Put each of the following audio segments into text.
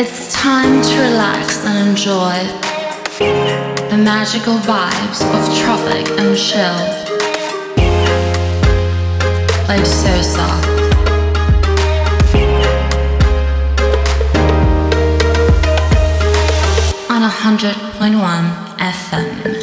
It's time to relax and enjoy the magical vibes of tropic and chill. Life's so soft. On 100.1 FM.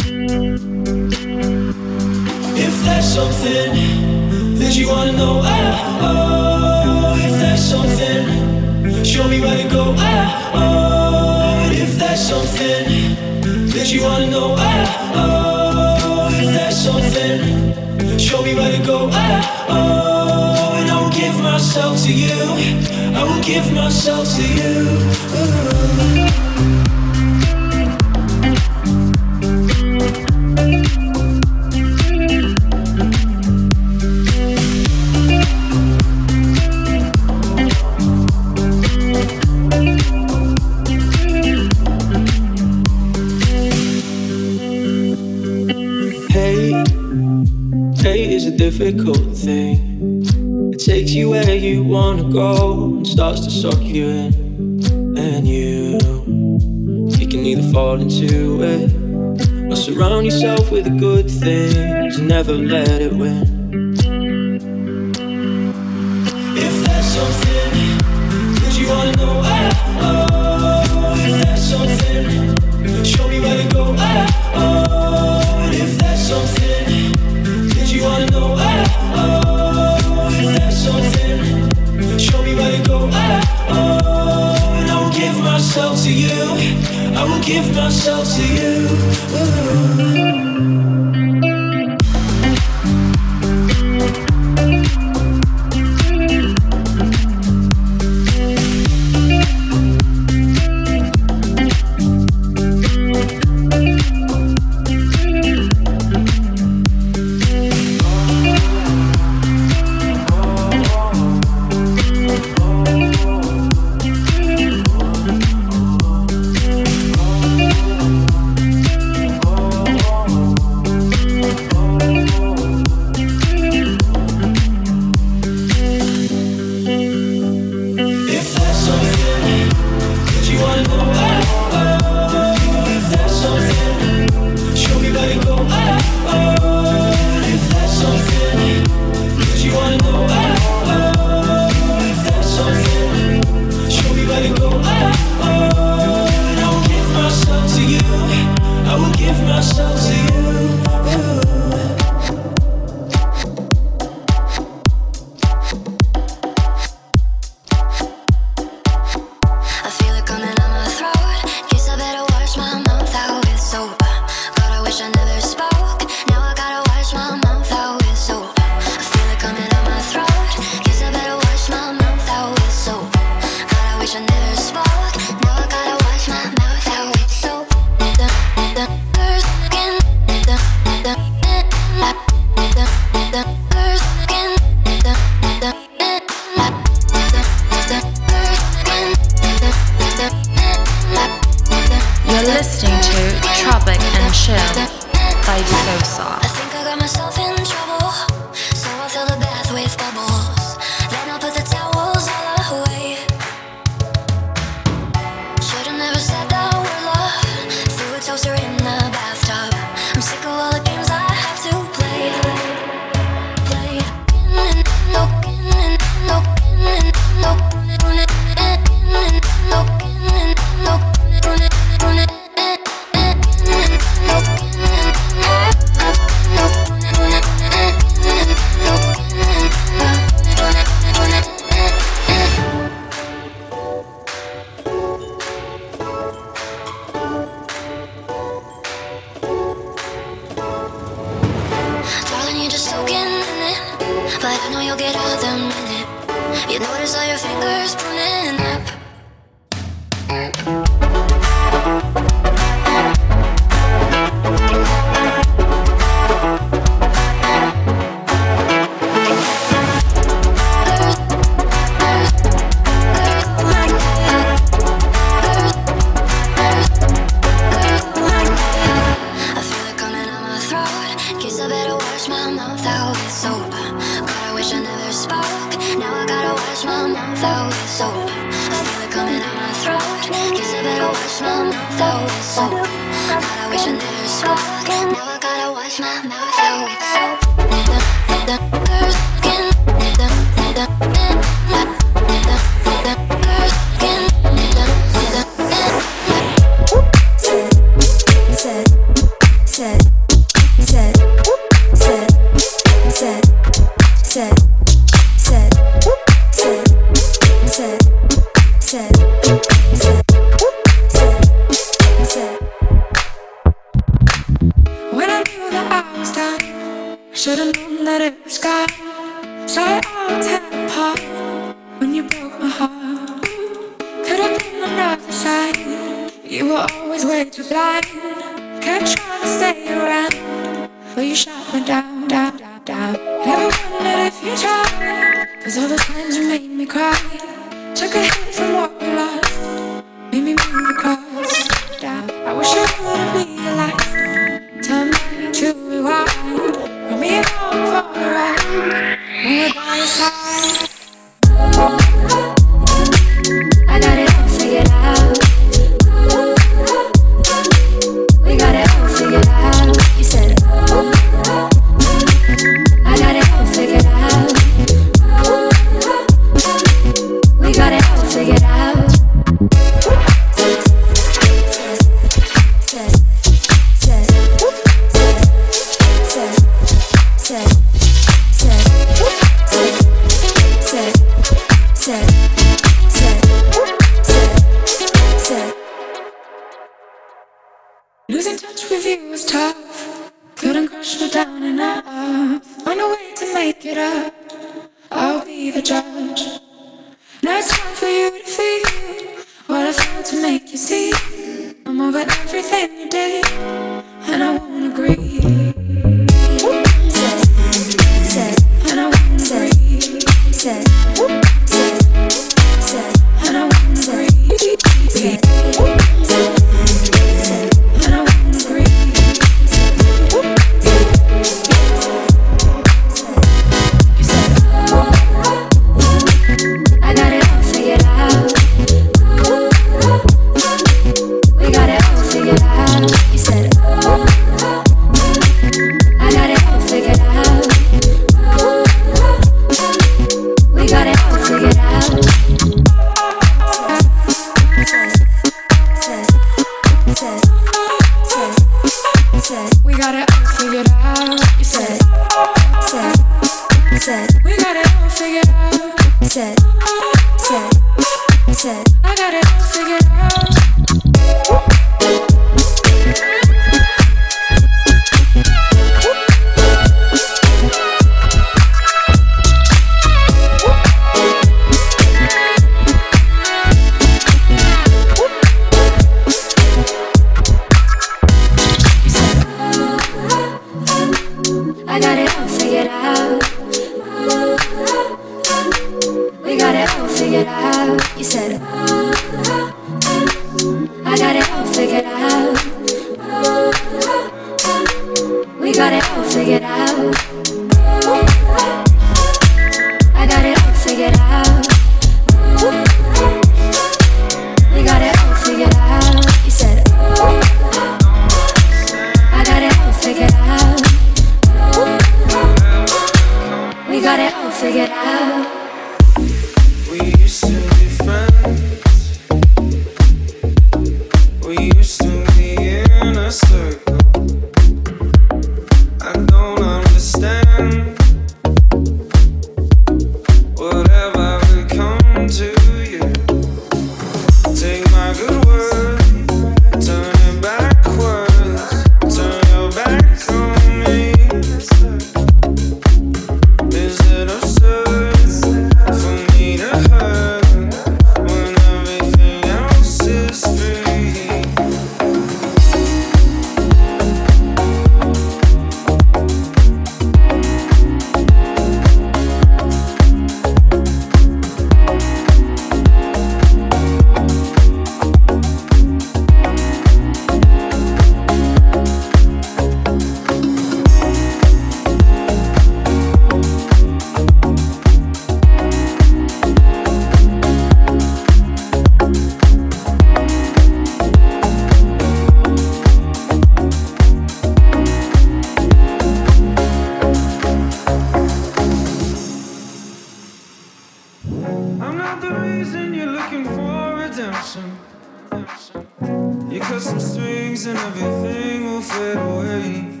cut some strings and everything will fade away.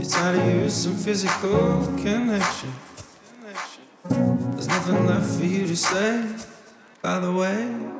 It's time to use some physical connection. There's nothing left for you to say, by the way.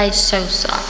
By Sosa.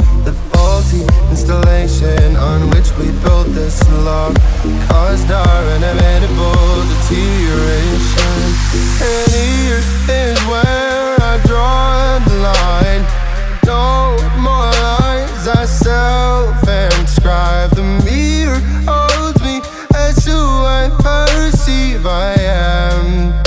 faulty installation on which we built this log caused our inevitable deterioration. And here is where I draw the line. No more lies I self inscribe. The mirror holds me as who I perceive I am.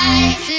I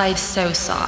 by Sosa.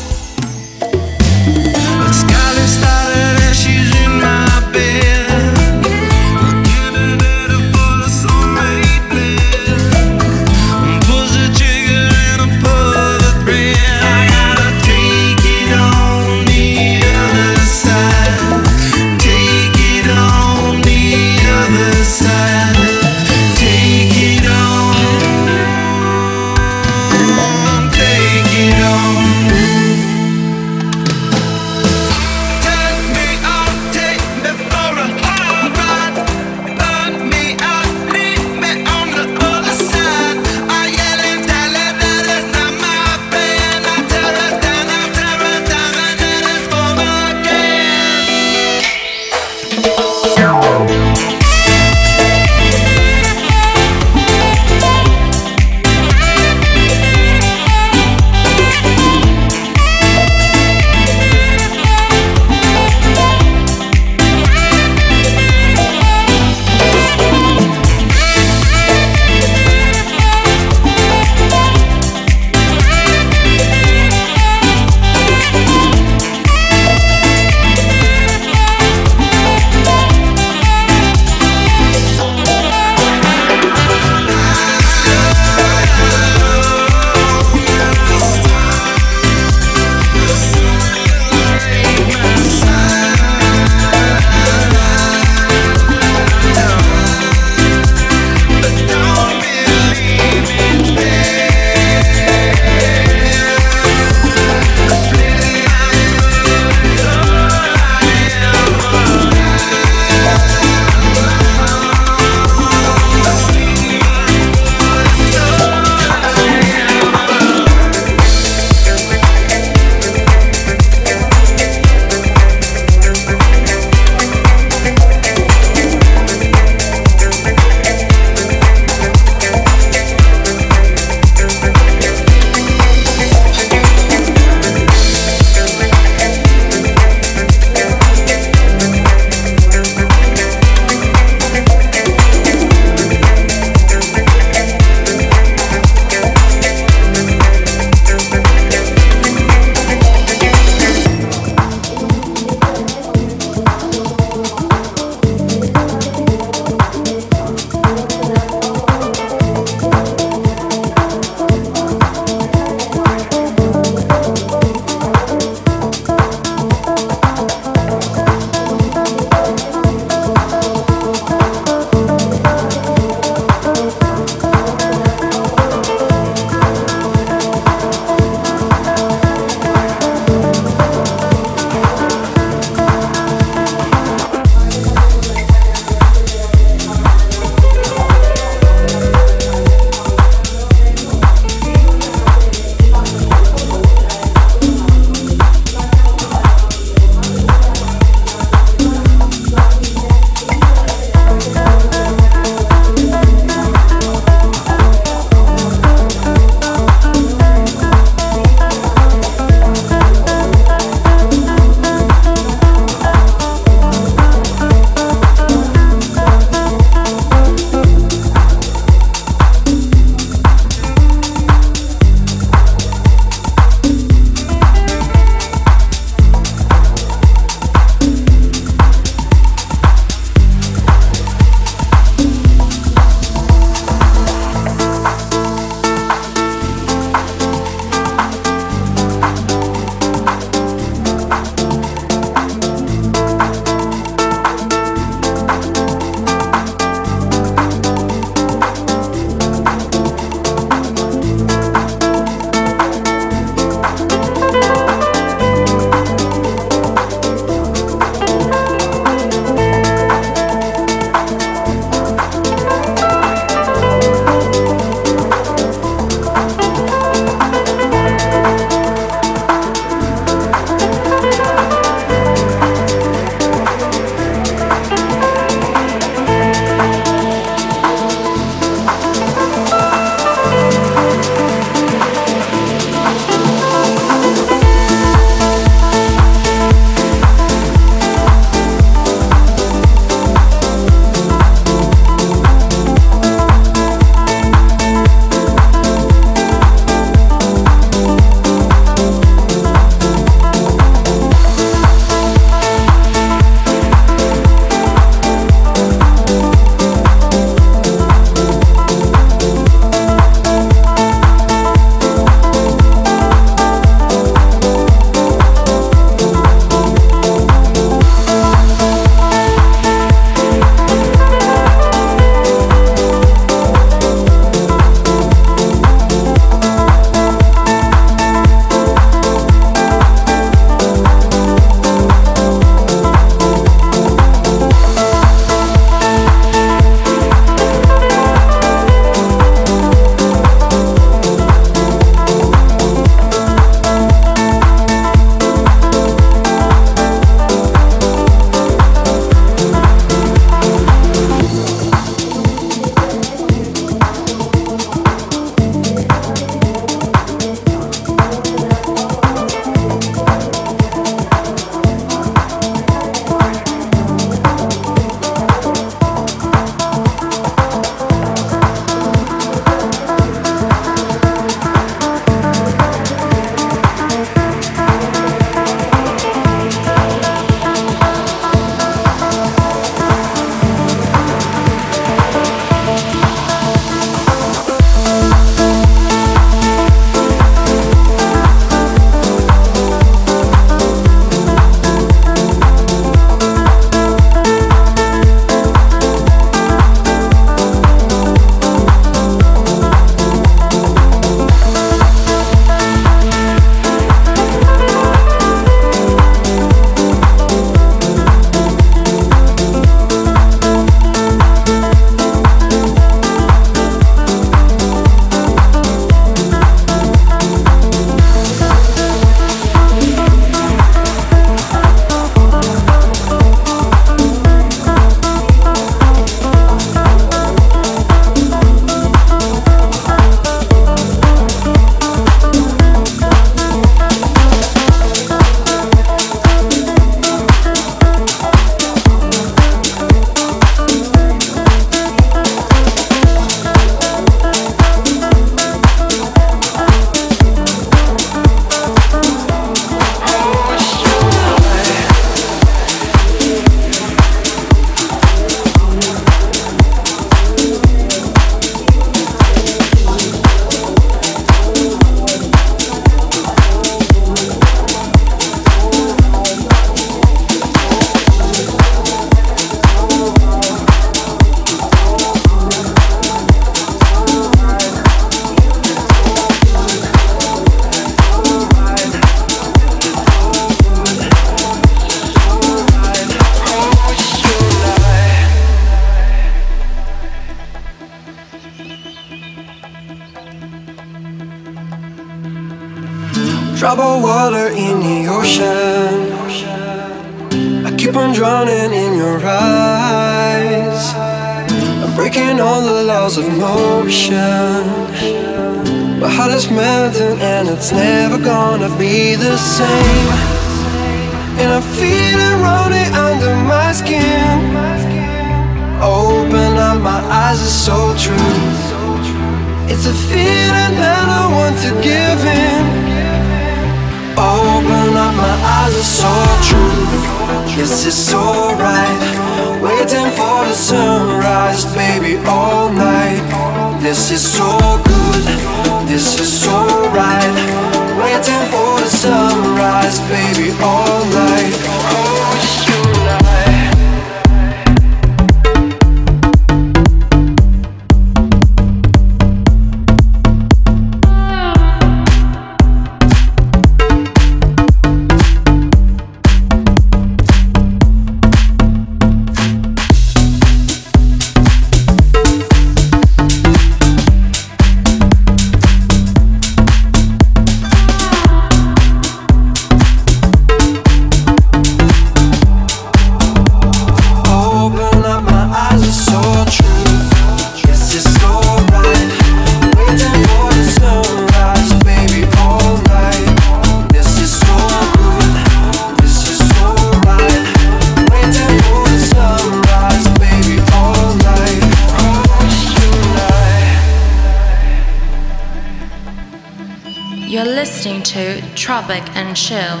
You're listening to Tropic and Chill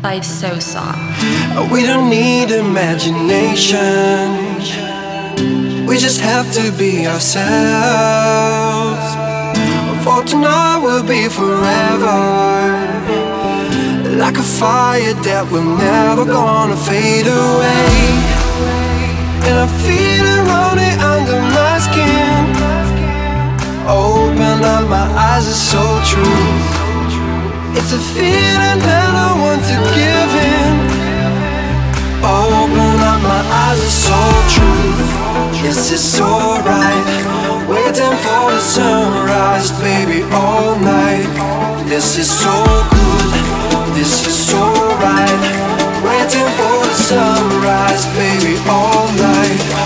by Sosa. We don't need imagination. We just have to be ourselves. For tonight will be forever. Like a fire that will never gonna fade away. And I feel it running under my skin. Open up my eyes, it's so true. It's a feeling that I want to give in. Open up my eyes, it's all true. is so right. Waiting for the sunrise, baby, all night. This is so good. This is so right. Waiting for the sunrise, baby, all night.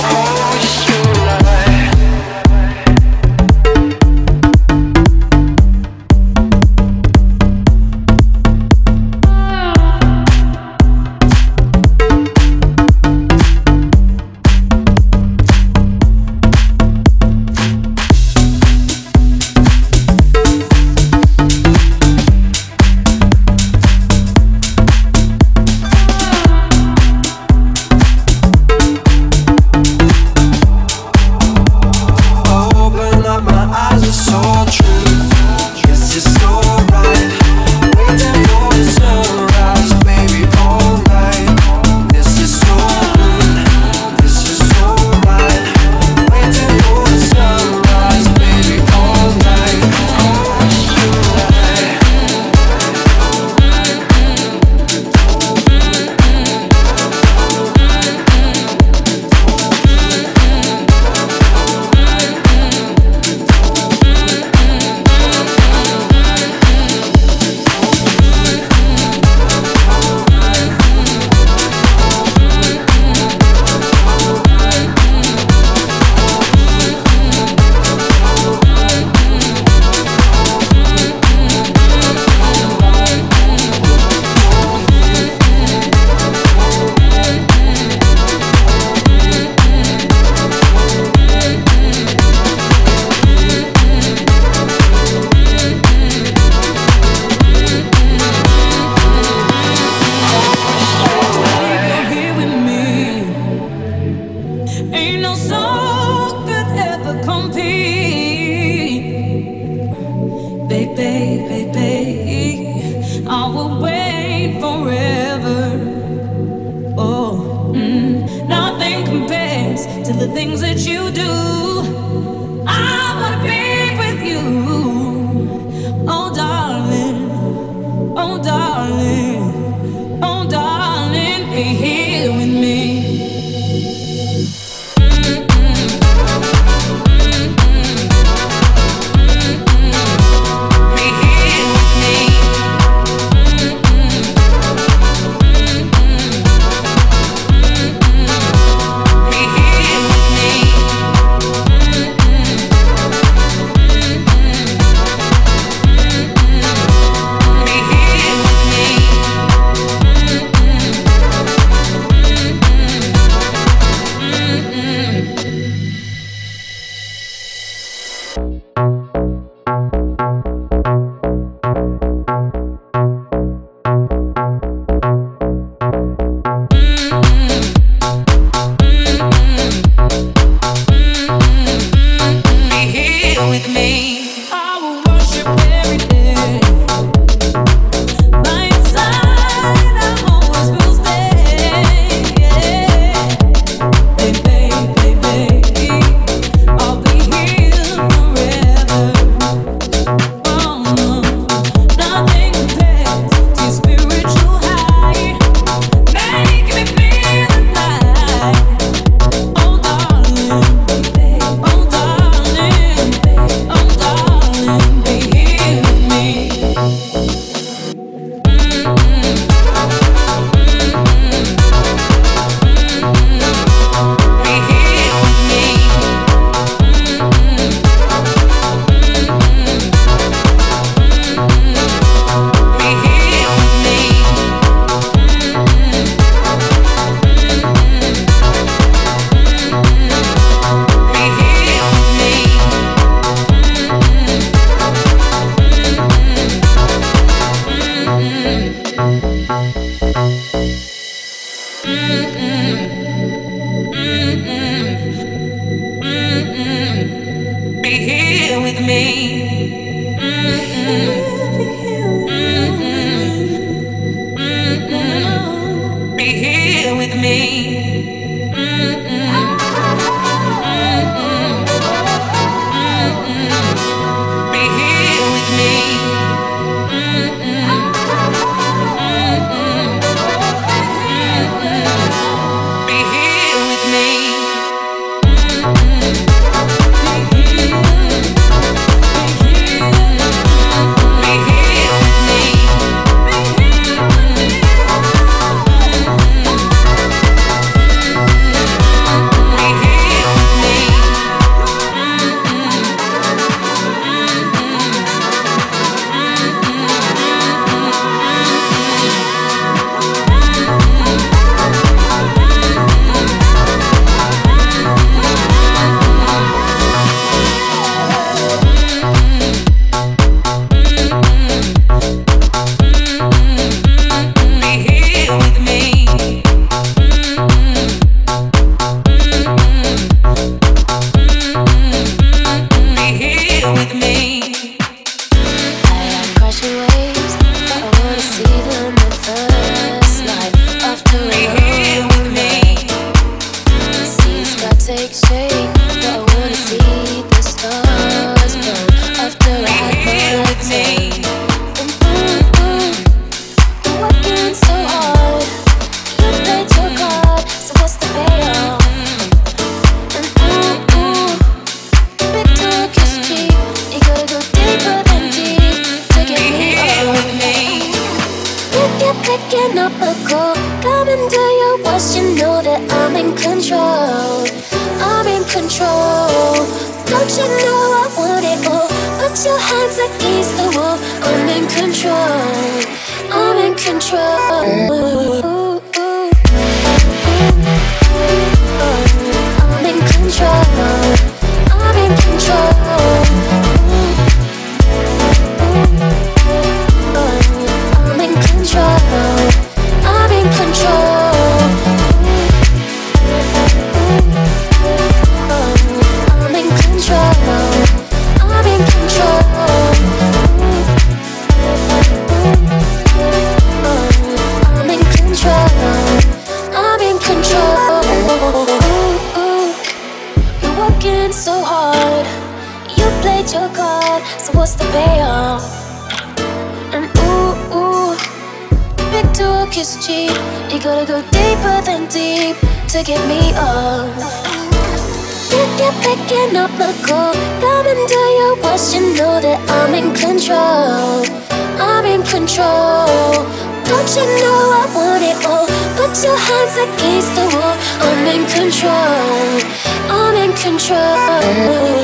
Control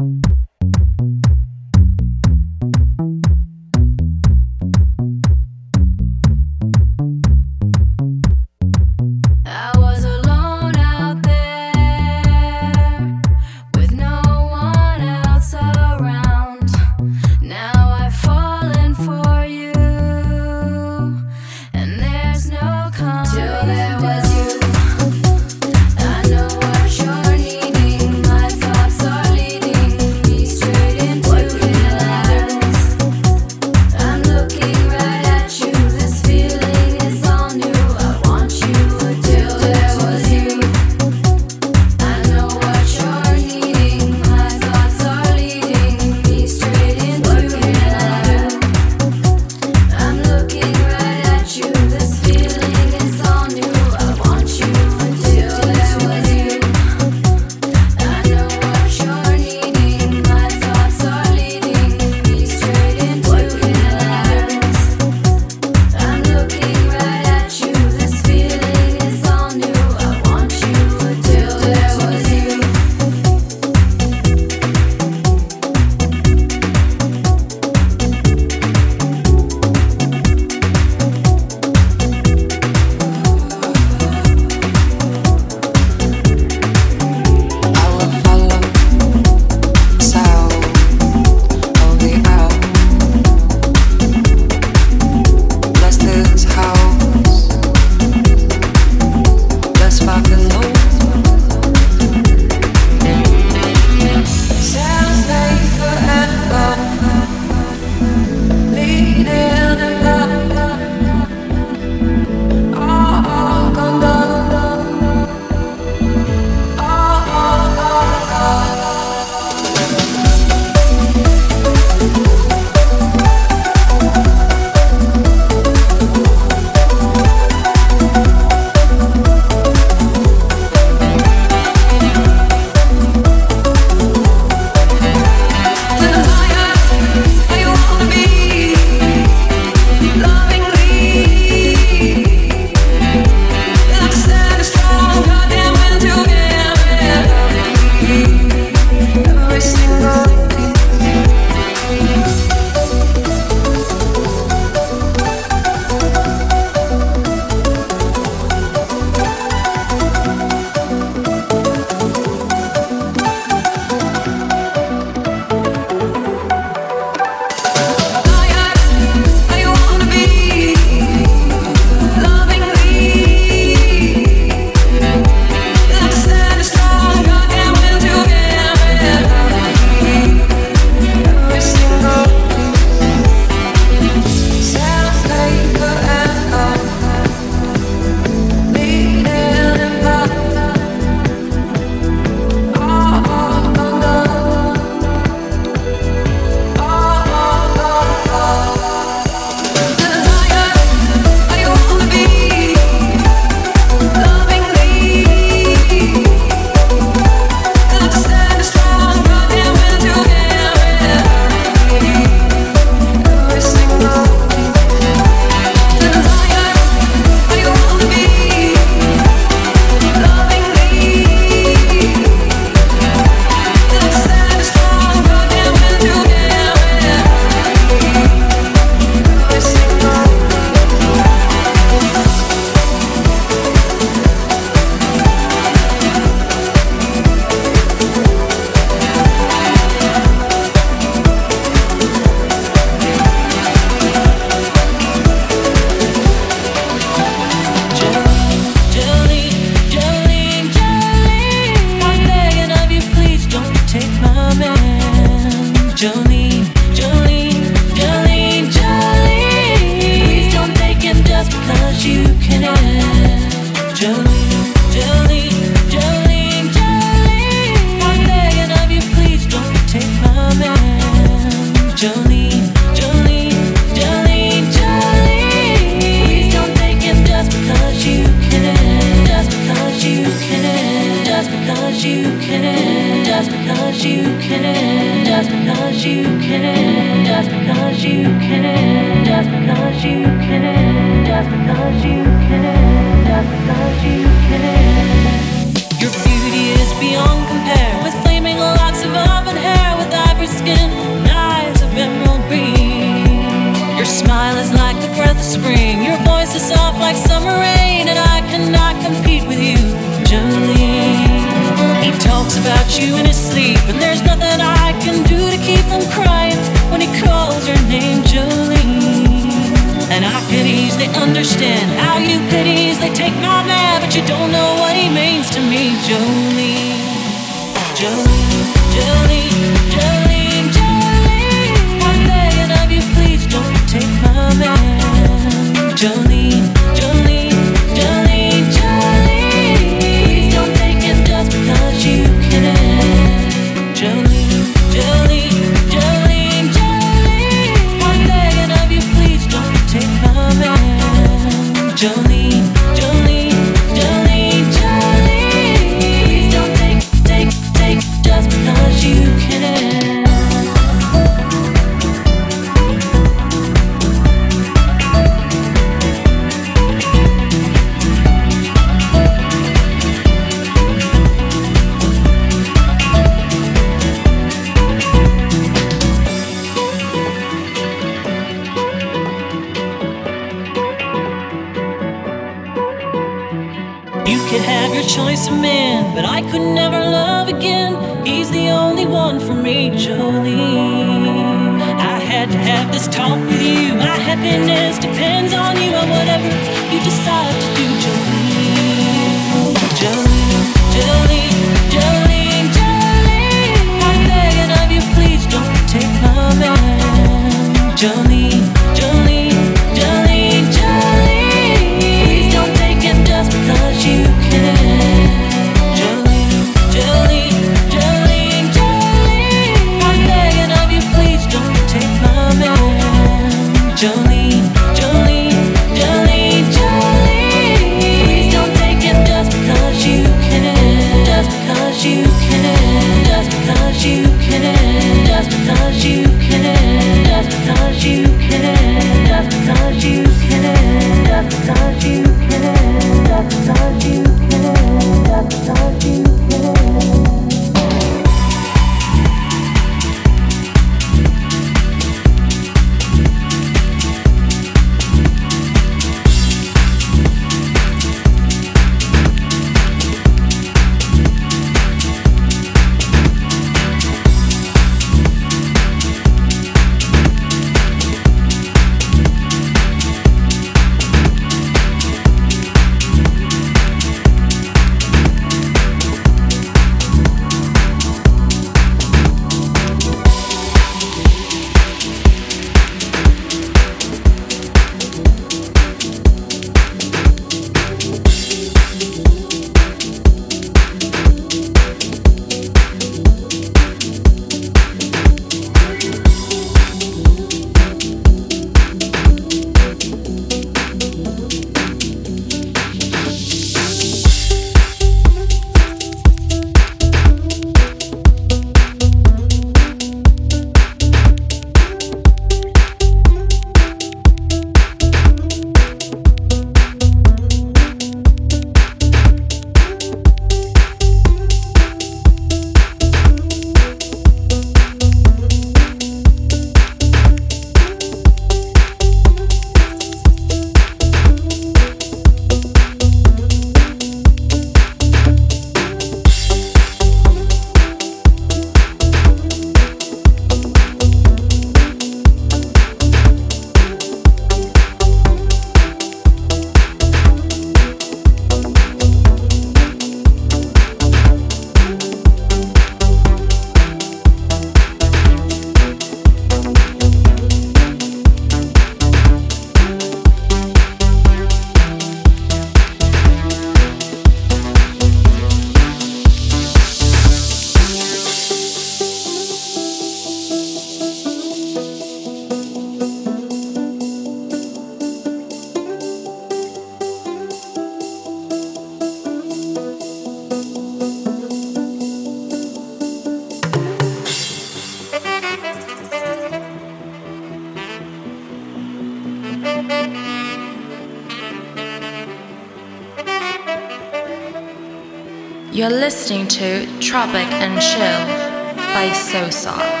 You're listening to Tropic and Chill by Sosa.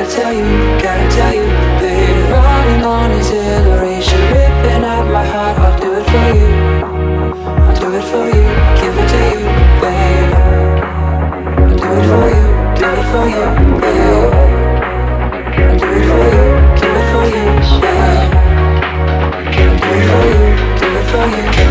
You, gotta tell you, babe. Running on exhilaration, ripping out my heart. I'll do it for you, I'll do it for you, give it to you, babe. I'll do it for you, do it for you, babe. I'll do it for you, give it for you, babe. I'll do it for you, do it for you,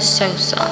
You're listening